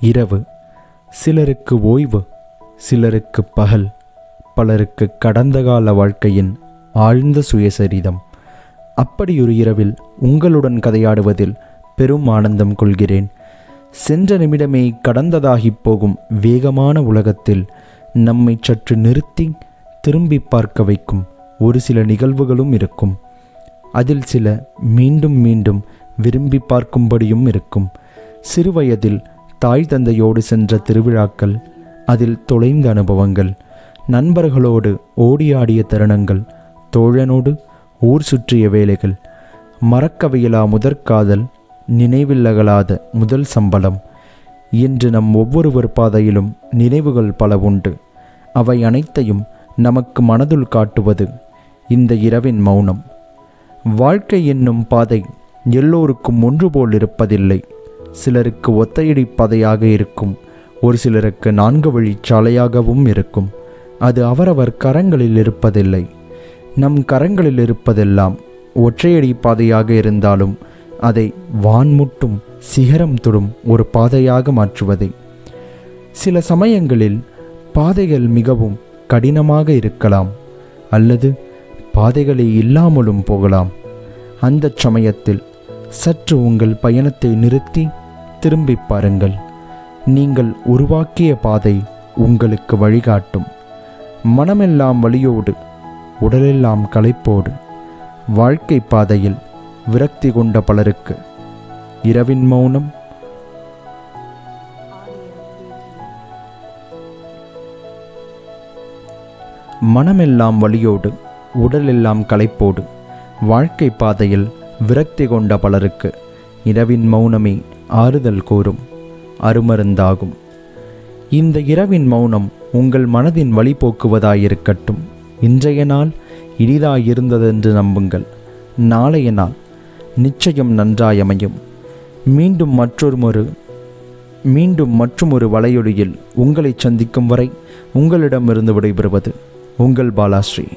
இரவு. சிலருக்கு ஓய்வு சிலருக்கு பகல். பலருக்கு கடந்த கால வாழ்க்கையின் ஆழ்ந்த சுயசரிதம். அப்படியொரு இரவில் உங்களுடன் கதையாடுவதில் பெரும் ஆனந்தம் கொள்கிறேன். சென்ற நிமிடமே கடந்ததாகிப் போகும் வேகமான உலகத்தில் நம்மை சற்று நிறுத்தி திரும்பி பார்க்க வைக்கும் ஒரு சில நிகழ்வுகளும் இருக்கும். அதில் சில மீண்டும் மீண்டும் விரும்பி பார்க்கும்படியும் இருக்கும். சிறுவயதில் தாய் தந்தையோடு சென்ற திருவிழாக்கள் அதில் தொலைந்த அனுபவங்கள் நண்பர்களோடு ஓடியாடிய தருணங்கள் தோழனோடு ஊர் சுற்றிய வேலைகள் மறக்கவியலா முதற்காதல் நினைவில்லகலாத முதல் சம்பளம் இன்று நம் ஒவ்வொருவர் பாதையிலும் நினைவுகள் பல உண்டு. அவை அனைத்தையும் நமக்கு மனதுள் காட்டுவது இந்த இரவின் மௌனம். வாழ்க்கை என்னும் பாதை எல்லோருக்கும் ஒன்று போல் இருப்பதில்லை. சிலருக்கு ஒத்தையடி பாதையாக இருக்கும். ஒரு சிலருக்கு நான்கு வழிச்சாலையாகவும் இருக்கும். அது அவரவர் கரங்களில் இருப்பதில்லை. நம் கரங்களில் இருப்பதெல்லாம் ஒற்றையடி பாதையாக இருந்தாலும் அதை வான்முட்டும் சிகரம் தொடும் ஒரு பாதையாக மாற்றுவதை. சில சமயங்களில் பாதைகள் மிகவும் கடினமாக இருக்கலாம் அல்லது பாதைகளே இல்லாமலும் போகலாம். அந்த சமயத்தில் சற்று உங்கள் பயணத்தை நிறுத்தி திரும்பி பாருங்கள். நீங்கள் உருவாக்கிய பாதை உங்களுக்கு வழிகாட்டும். மனமெல்லாம் வழியோடு உடலெல்லாம் களைப்போடு வாழ்க்கை பாதையில் விரக்தி கொண்ட பலருக்கு. இரவின் மௌனம். மனமெல்லாம் வலியோடு உடலெல்லாம் களைப்போடு வாழ்க்கை பாதையில் விரக்தி கொண்ட பலருக்கு இரவின் மௌனமே. ஆறுதல் கூறும் அருமருந்தாகும். இந்த இரவின் மௌனம் உங்கள் மனதின் வழி போக்குவதாயிருக்கட்டும் இன்றைய நாள் இனிதாயிருந்ததென்று நம்புங்கள். நாளைய நாள் நிச்சயம் நன்றாயமையும். மீண்டும் மற்றொரு மீண்டும் மற்றொரு வலையொலியில் உங்களை சந்திக்கும் வரை உங்களிடமிருந்து விடைபெறுவது உங்கள் பாலாஸ்ரீ.